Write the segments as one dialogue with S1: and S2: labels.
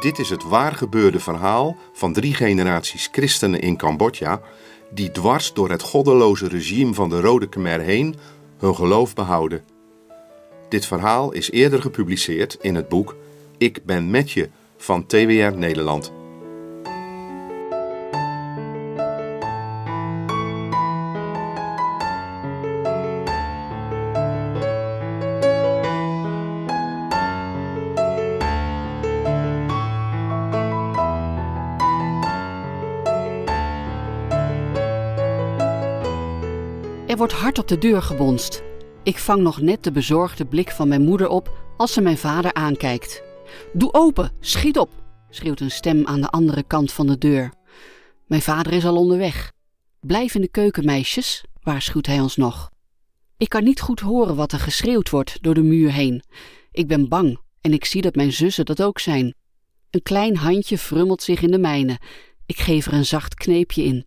S1: Dit is het waar gebeurde verhaal van drie generaties christenen in Cambodja die dwars door het goddeloze regime van de Rode Khmer heen hun geloof behouden. Dit verhaal is eerder gepubliceerd in het boek Ik ben met je van TWR Nederland.
S2: Wordt hard op de deur gebonst. Ik vang nog net de bezorgde blik van mijn moeder op als ze mijn vader aankijkt. Doe open, schiet op, schreeuwt een stem aan de andere kant van de deur. Mijn vader is al onderweg. Blijf in de keuken, meisjes, waarschuwt hij ons nog. Ik kan niet goed horen wat er geschreeuwd wordt door de muur heen. Ik ben bang en ik zie dat mijn zussen dat ook zijn. Een klein handje frummelt zich in de mijne. Ik geef er een zacht kneepje in.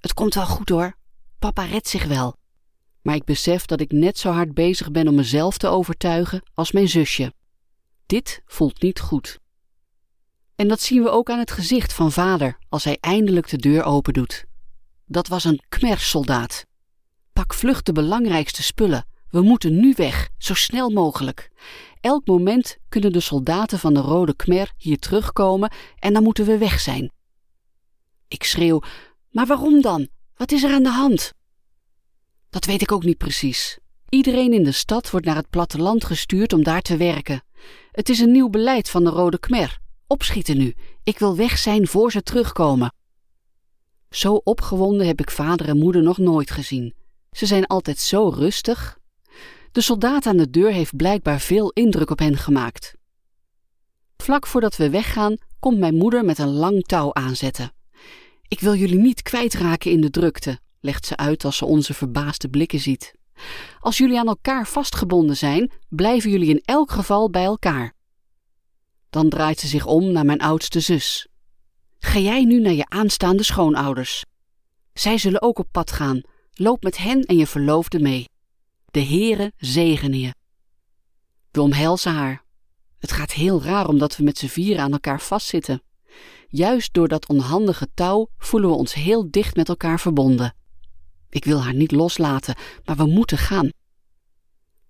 S2: Het komt wel goed hoor. Papa redt zich wel. Maar ik besef dat ik net zo hard bezig ben om mezelf te overtuigen als mijn zusje. Dit voelt niet goed. En dat zien we ook aan het gezicht van vader als hij eindelijk de deur opendoet. Dat was een Khmer-soldaat. Pak vlug de belangrijkste spullen. We moeten nu weg, zo snel mogelijk. Elk moment kunnen de soldaten van de Rode Khmer hier terugkomen en dan moeten we weg zijn. Ik schreeuw: Maar waarom dan? Wat is er aan de hand? Dat weet ik ook niet precies. Iedereen in de stad wordt naar het platteland gestuurd om daar te werken. Het is een nieuw beleid van de Rode Khmer. Opschieten nu. Ik wil weg zijn voor ze terugkomen. Zo opgewonden heb ik vader en moeder nog nooit gezien. Ze zijn altijd zo rustig. De soldaat aan de deur heeft blijkbaar veel indruk op hen gemaakt. Vlak voordat we weggaan, komt mijn moeder met een lang touw aanzetten. Ik wil jullie niet kwijtraken in de drukte, legt ze uit als ze onze verbaasde blikken ziet. Als jullie aan elkaar vastgebonden zijn, blijven jullie in elk geval bij elkaar. Dan draait ze zich om naar mijn oudste zus. Ga jij nu naar je aanstaande schoonouders. Zij zullen ook op pad gaan. Loop met hen en je verloofde mee. De Heere zegene je. We omhelzen haar. Het gaat heel raar omdat we met z'n vieren aan elkaar vastzitten. Juist door dat onhandige touw voelen we ons heel dicht met elkaar verbonden. Ik wil haar niet loslaten, maar we moeten gaan.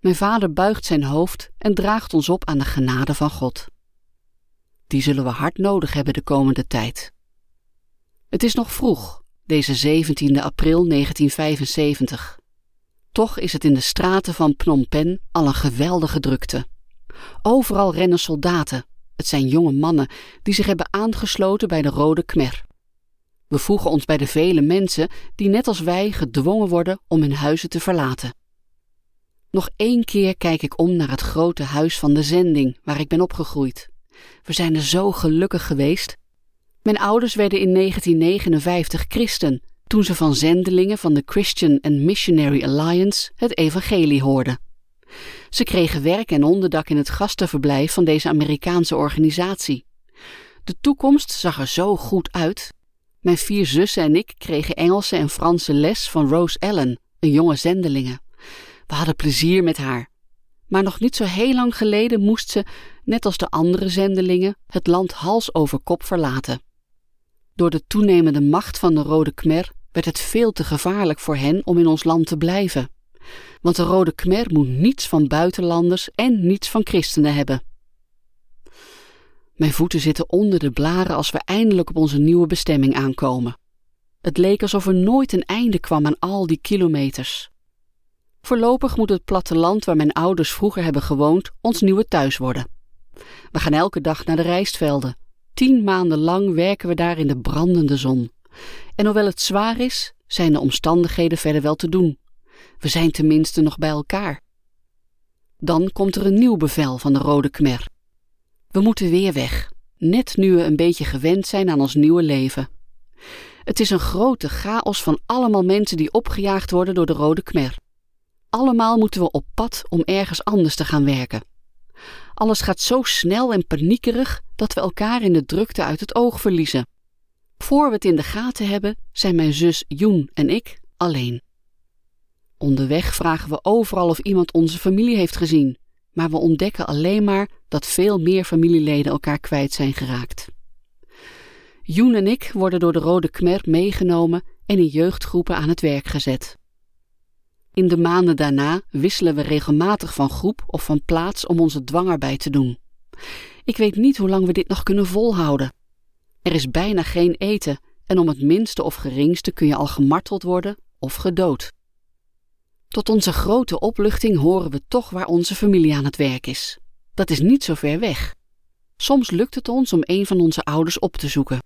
S2: Mijn vader buigt zijn hoofd en draagt ons op aan de genade van God. Die zullen we hard nodig hebben de komende tijd. Het is nog vroeg, deze 17 april 1975. Toch is het in de straten van Phnom Penh al een geweldige drukte. Overal rennen soldaten. Het zijn jonge mannen die zich hebben aangesloten bij de Rode Khmer. We voegen ons bij de vele mensen die net als wij gedwongen worden om hun huizen te verlaten. Nog één keer kijk ik om naar het grote huis van de zending waar ik ben opgegroeid. We zijn er zo gelukkig geweest. Mijn ouders werden in 1959 christen toen ze van zendelingen van de Christian and Missionary Alliance het evangelie hoorden. Ze kregen werk en onderdak in het gastenverblijf van deze Amerikaanse organisatie. De toekomst zag er zo goed uit. Mijn vier zussen en ik kregen Engelse en Franse les van Rose Allen, een jonge zendelinge. We hadden plezier met haar. Maar nog niet zo heel lang geleden moest ze, net als de andere zendelingen, het land hals over kop verlaten. Door de toenemende macht van de Rode Khmer werd het veel te gevaarlijk voor hen om in ons land te blijven. Want de Rode Khmer moet niets van buitenlanders en niets van christenen hebben. Mijn voeten zitten onder de blaren als we eindelijk op onze nieuwe bestemming aankomen. Het leek alsof er nooit een einde kwam aan al die kilometers. Voorlopig moet het platteland waar mijn ouders vroeger hebben gewoond ons nieuwe thuis worden. We gaan elke dag naar de rijstvelden. Tien maanden lang werken we daar in de brandende zon. En hoewel het zwaar is, zijn de omstandigheden verder wel te doen. We zijn tenminste nog bij elkaar. Dan komt er een nieuw bevel van de Rode Khmer. We moeten weer weg, net nu we een beetje gewend zijn aan ons nieuwe leven. Het is een grote chaos van allemaal mensen die opgejaagd worden door de Rode Khmer. Allemaal moeten we op pad om ergens anders te gaan werken. Alles gaat zo snel en paniekerig dat we elkaar in de drukte uit het oog verliezen. Voor we het in de gaten hebben, zijn mijn zus Joen en ik alleen. Onderweg vragen we overal of iemand onze familie heeft gezien. Maar we ontdekken alleen maar dat veel meer familieleden elkaar kwijt zijn geraakt. Joen en ik worden door de Rode Khmer meegenomen en in jeugdgroepen aan het werk gezet. In de maanden daarna wisselen we regelmatig van groep of van plaats om onze dwangarbeid te doen. Ik weet niet hoe lang we dit nog kunnen volhouden. Er is bijna geen eten en om het minste of geringste kun je al gemarteld worden of gedood. Tot onze grote opluchting horen we toch waar onze familie aan het werk is. Dat is niet zo ver weg. Soms lukt het ons om een van onze ouders op te zoeken.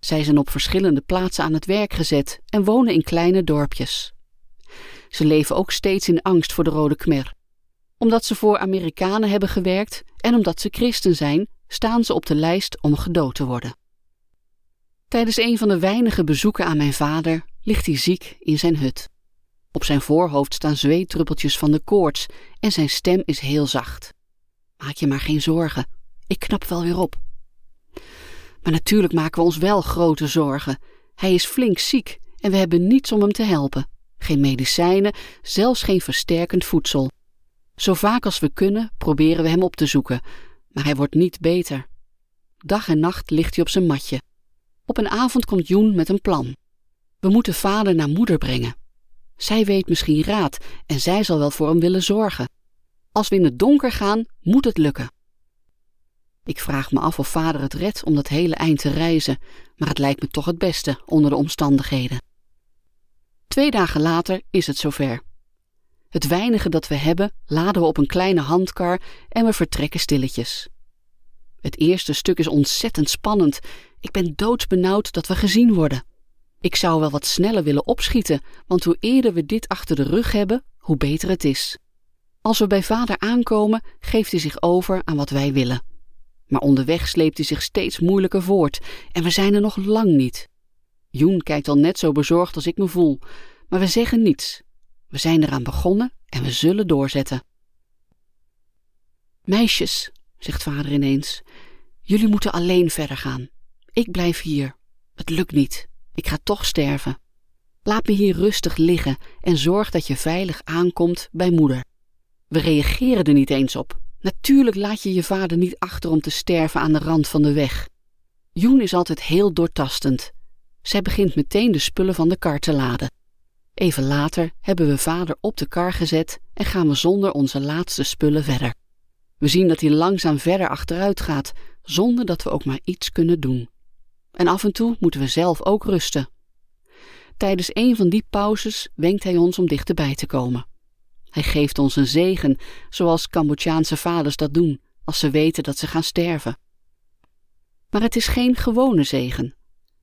S2: Zij zijn op verschillende plaatsen aan het werk gezet en wonen in kleine dorpjes. Ze leven ook steeds in angst voor de Rode Khmer. Omdat ze voor Amerikanen hebben gewerkt en omdat ze christen zijn, staan ze op de lijst om gedood te worden. Tijdens een van de weinige bezoeken aan mijn vader ligt hij ziek in zijn hut. Op zijn voorhoofd staan zweetdruppeltjes van de koorts en zijn stem is heel zacht. Maak je maar geen zorgen, ik knap wel weer op. Maar natuurlijk maken we ons wel grote zorgen. Hij is flink ziek en we hebben niets om hem te helpen. Geen medicijnen, zelfs geen versterkend voedsel. Zo vaak als we kunnen proberen we hem op te zoeken, maar hij wordt niet beter. Dag en nacht ligt hij op zijn matje. Op een avond komt Joen met een plan. We moeten vader naar moeder brengen. Zij weet misschien raad en zij zal wel voor hem willen zorgen. Als we in het donker gaan, moet het lukken. Ik vraag me af of vader het redt om dat hele eind te reizen, maar het lijkt me toch het beste onder de omstandigheden. Twee dagen later is het zover. Het weinige dat we hebben laden we op een kleine handkar en we vertrekken stilletjes. Het eerste stuk is ontzettend spannend. Ik ben doodsbenauwd dat we gezien worden. Ik zou wel wat sneller willen opschieten, want hoe eerder we dit achter de rug hebben, hoe beter het is. Als we bij vader aankomen, geeft hij zich over aan wat wij willen. Maar onderweg sleept hij zich steeds moeilijker voort en we zijn er nog lang niet. Joen kijkt al net zo bezorgd als ik me voel, maar we zeggen niets. We zijn eraan begonnen en we zullen doorzetten. Meisjes, zegt vader ineens, jullie moeten alleen verder gaan. Ik blijf hier. Het lukt niet. Ik ga toch sterven. Laat me hier rustig liggen en zorg dat je veilig aankomt bij moeder. We reageren er niet eens op. Natuurlijk laat je je vader niet achter om te sterven aan de rand van de weg. Joen is altijd heel doortastend. Zij begint meteen de spullen van de kar te laden. Even later hebben we vader op de kar gezet en gaan we zonder onze laatste spullen verder. We zien dat hij langzaam verder achteruit gaat, zonder dat we ook maar iets kunnen doen. En af en toe moeten we zelf ook rusten. Tijdens een van die pauzes wenkt hij ons om dichterbij te komen. Hij geeft ons een zegen, zoals Cambodjaanse vaders dat doen, als ze weten dat ze gaan sterven. Maar het is geen gewone zegen.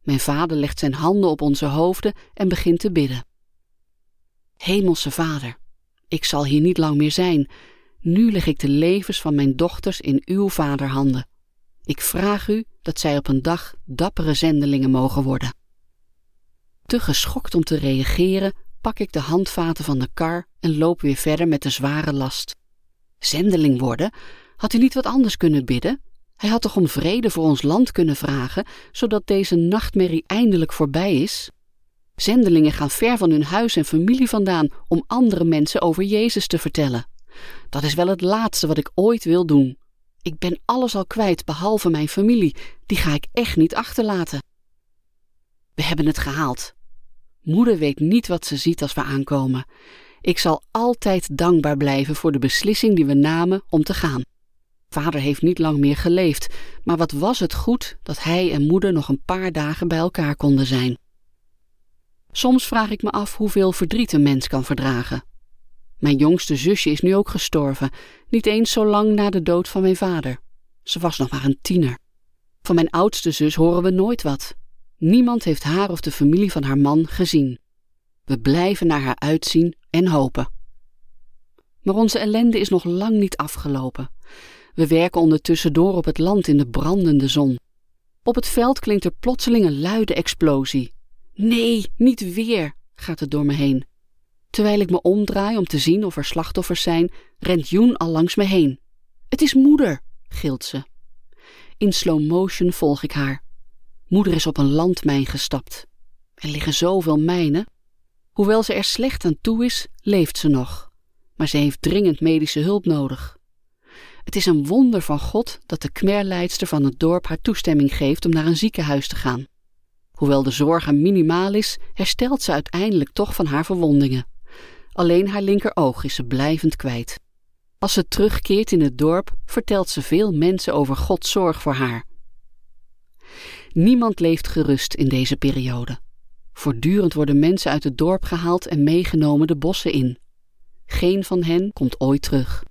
S2: Mijn vader legt zijn handen op onze hoofden en begint te bidden. Hemelse Vader, ik zal hier niet lang meer zijn. Nu leg ik de levens van mijn dochters in uw vaderhanden. Ik vraag u dat zij op een dag dappere zendelingen mogen worden. Te geschokt om te reageren, pak ik de handvaten van de kar en loop weer verder met de zware last. Zendeling worden? Had hij niet wat anders kunnen bidden? Hij had toch om vrede voor ons land kunnen vragen, zodat deze nachtmerrie eindelijk voorbij is? Zendelingen gaan ver van hun huis en familie vandaan om andere mensen over Jezus te vertellen. Dat is wel het laatste wat ik ooit wil doen. Ik ben alles al kwijt behalve mijn familie, die ga ik echt niet achterlaten. We hebben het gehaald. Moeder weet niet wat ze ziet als we aankomen. Ik zal altijd dankbaar blijven voor de beslissing die we namen om te gaan. Vader heeft niet lang meer geleefd, maar wat was het goed dat hij en moeder nog een paar dagen bij elkaar konden zijn. Soms vraag ik me af hoeveel verdriet een mens kan verdragen. Mijn jongste zusje is nu ook gestorven, niet eens zo lang na de dood van mijn vader. Ze was nog maar een tiener. Van mijn oudste zus horen we nooit wat. Niemand heeft haar of de familie van haar man gezien. We blijven naar haar uitzien en hopen. Maar onze ellende is nog lang niet afgelopen. We werken ondertussen door op het land in de brandende zon. Op het veld klinkt er plotseling een luide explosie. Nee, niet weer, gaat het door me heen. Terwijl ik me omdraai om te zien of er slachtoffers zijn, rent Joen al langs me heen. Het is moeder, gilt ze. In slow motion volg ik haar. Moeder is op een landmijn gestapt. Er liggen zoveel mijnen. Hoewel ze er slecht aan toe is, leeft ze nog. Maar ze heeft dringend medische hulp nodig. Het is een wonder van God dat de kmerleidster van het dorp haar toestemming geeft om naar een ziekenhuis te gaan. Hoewel de zorg er minimaal is, herstelt ze uiteindelijk toch van haar verwondingen. Alleen haar linkeroog is ze blijvend kwijt. Als ze terugkeert in het dorp, vertelt ze veel mensen over Gods zorg voor haar. Niemand leeft gerust in deze periode. Voortdurend worden mensen uit het dorp gehaald en meegenomen de bossen in. Geen van hen komt ooit terug.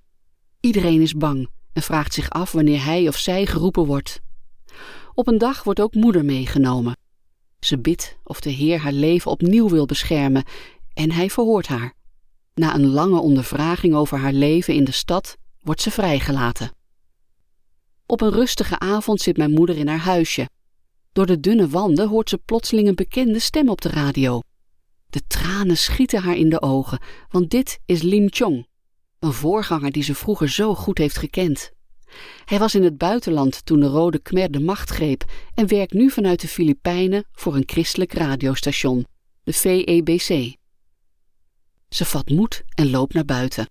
S2: Iedereen is bang en vraagt zich af wanneer hij of zij geroepen wordt. Op een dag wordt ook moeder meegenomen. Ze bidt of de Heer haar leven opnieuw wil beschermen en hij verhoort haar. Na een lange ondervraging over haar leven in de stad wordt ze vrijgelaten. Op een rustige avond zit mijn moeder in haar huisje. Door de dunne wanden hoort ze plotseling een bekende stem op de radio. De tranen schieten haar in de ogen, want dit is Lim Chong, een voorganger die ze vroeger zo goed heeft gekend. Hij was in het buitenland toen de Rode Khmer de macht greep en werkt nu vanuit de Filipijnen voor een christelijk radiostation, de VEBC. Ze vat moed en loopt naar buiten.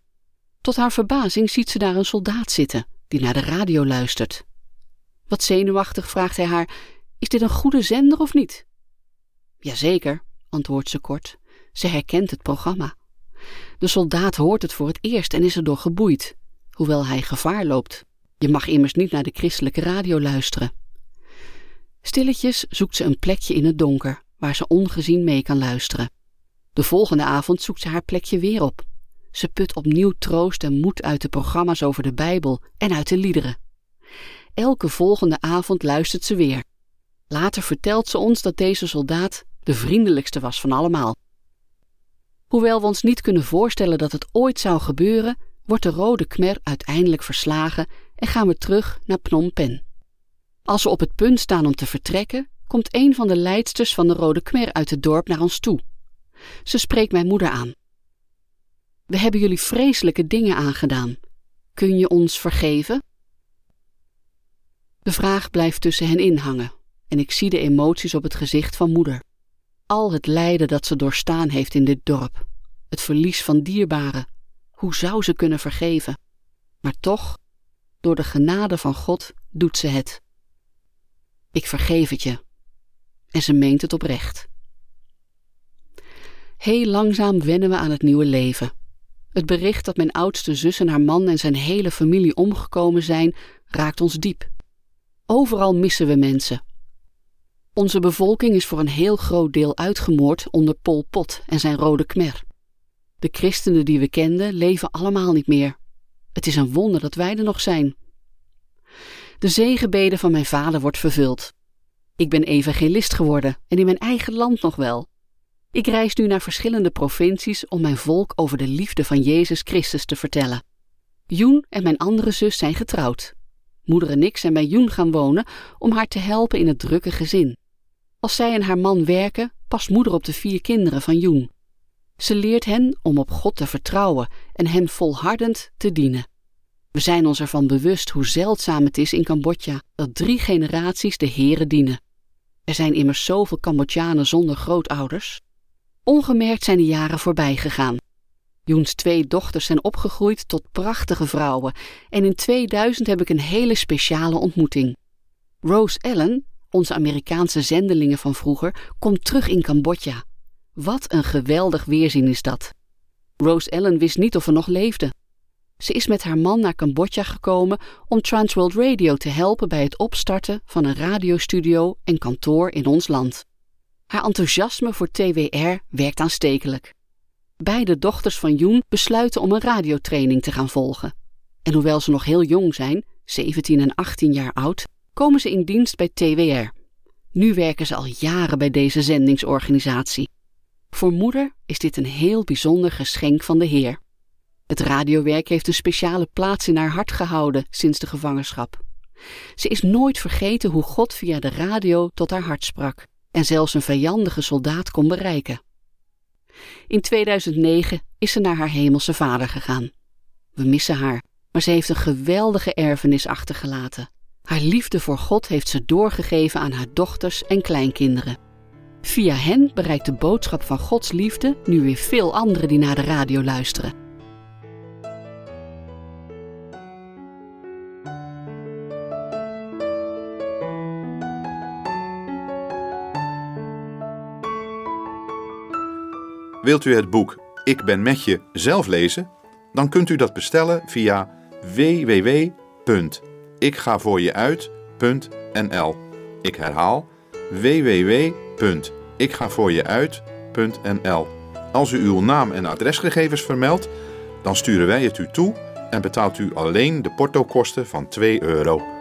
S2: Tot haar verbazing ziet ze daar een soldaat zitten die naar de radio luistert. Wat zenuwachtig vraagt hij haar: Is dit een goede zender of niet? Jazeker, antwoordt ze kort. Ze herkent het programma. De soldaat hoort het voor het eerst en is erdoor geboeid, hoewel hij gevaar loopt. Je mag immers niet naar de christelijke radio luisteren. Stilletjes zoekt ze een plekje in het donker, waar ze ongezien mee kan luisteren. De volgende avond zoekt ze haar plekje weer op. Ze put opnieuw troost en moed uit de programma's over de Bijbel en uit de liederen. Elke volgende avond luistert ze weer. Later vertelt ze ons dat deze soldaat de vriendelijkste was van allemaal. Hoewel we ons niet kunnen voorstellen dat het ooit zou gebeuren, wordt de Rode Khmer uiteindelijk verslagen en gaan we terug naar Phnom Penh. Als we op het punt staan om te vertrekken, komt een van de leidsters van de Rode Khmer uit het dorp naar ons toe. Ze spreekt mijn moeder aan. We hebben jullie vreselijke dingen aangedaan. Kun je ons vergeven? De vraag blijft tussen hen inhangen en ik zie de emoties op het gezicht van moeder. Al het lijden dat ze doorstaan heeft in dit dorp, het verlies van dierbaren, hoe zou ze kunnen vergeven? Maar toch, door de genade van God doet ze het. Ik vergeef het je. En ze meent het oprecht. Heel langzaam wennen we aan het nieuwe leven. Het bericht dat mijn oudste zus en haar man en zijn hele familie omgekomen zijn, raakt ons diep. Overal missen we mensen. Onze bevolking is voor een heel groot deel uitgemoord onder Pol Pot en zijn Rode Khmer. De christenen die we kenden leven allemaal niet meer. Het is een wonder dat wij er nog zijn. De zegenbede van mijn vader wordt vervuld. Ik ben evangelist geworden en in mijn eigen land nog wel. Ik reis nu naar verschillende provincies om mijn volk over de liefde van Jezus Christus te vertellen. Joen en mijn andere zus zijn getrouwd. Moeder en ik zijn bij Joen gaan wonen om haar te helpen in het drukke gezin. Als zij en haar man werken, past moeder op de vier kinderen van Joen. Ze leert hen om op God te vertrouwen en hem volhardend te dienen. We zijn ons ervan bewust hoe zeldzaam het is in Cambodja dat drie generaties de Here dienen. Er zijn immers zoveel Cambodjanen zonder grootouders. Ongemerkt zijn de jaren voorbij gegaan. Joens twee dochters zijn opgegroeid tot prachtige vrouwen en in 2000 heb ik een hele speciale ontmoeting. Rose Ellen, onze Amerikaanse zendelingen van vroeger, komt terug in Cambodja. Wat een geweldig weerzien is dat. Rose Ellen wist niet of we nog leefden. Ze is met haar man naar Cambodja gekomen om Transworld Radio te helpen bij het opstarten van een radiostudio en kantoor in ons land. Haar enthousiasme voor TWR werkt aanstekelijk. Beide dochters van Joen besluiten om een radiotraining te gaan volgen. En hoewel ze nog heel jong zijn, 17 en 18 jaar oud, komen ze in dienst bij TWR. Nu werken ze al jaren bij deze zendingsorganisatie. Voor moeder is dit een heel bijzonder geschenk van de Heer. Het radiowerk heeft een speciale plaats in haar hart gehouden sinds de gevangenschap. Ze is nooit vergeten hoe God via de radio tot haar hart sprak en zelfs een vijandige soldaat kon bereiken. In 2009 is ze naar haar hemelse vader gegaan. We missen haar, maar ze heeft een geweldige erfenis achtergelaten. Haar liefde voor God heeft ze doorgegeven aan haar dochters en kleinkinderen. Via hen bereikt de boodschap van Gods liefde nu weer veel anderen die naar de radio luisteren.
S3: Wilt u het boek Ik ben met je zelf lezen? Dan kunt u dat bestellen via www.ikgavoorjeuit.nl. Ik herhaal www.ikgavoorjeuit.nl. Als u uw naam en adresgegevens vermeldt, dan sturen wij het u toe en betaalt u alleen de portokosten van 2 euro.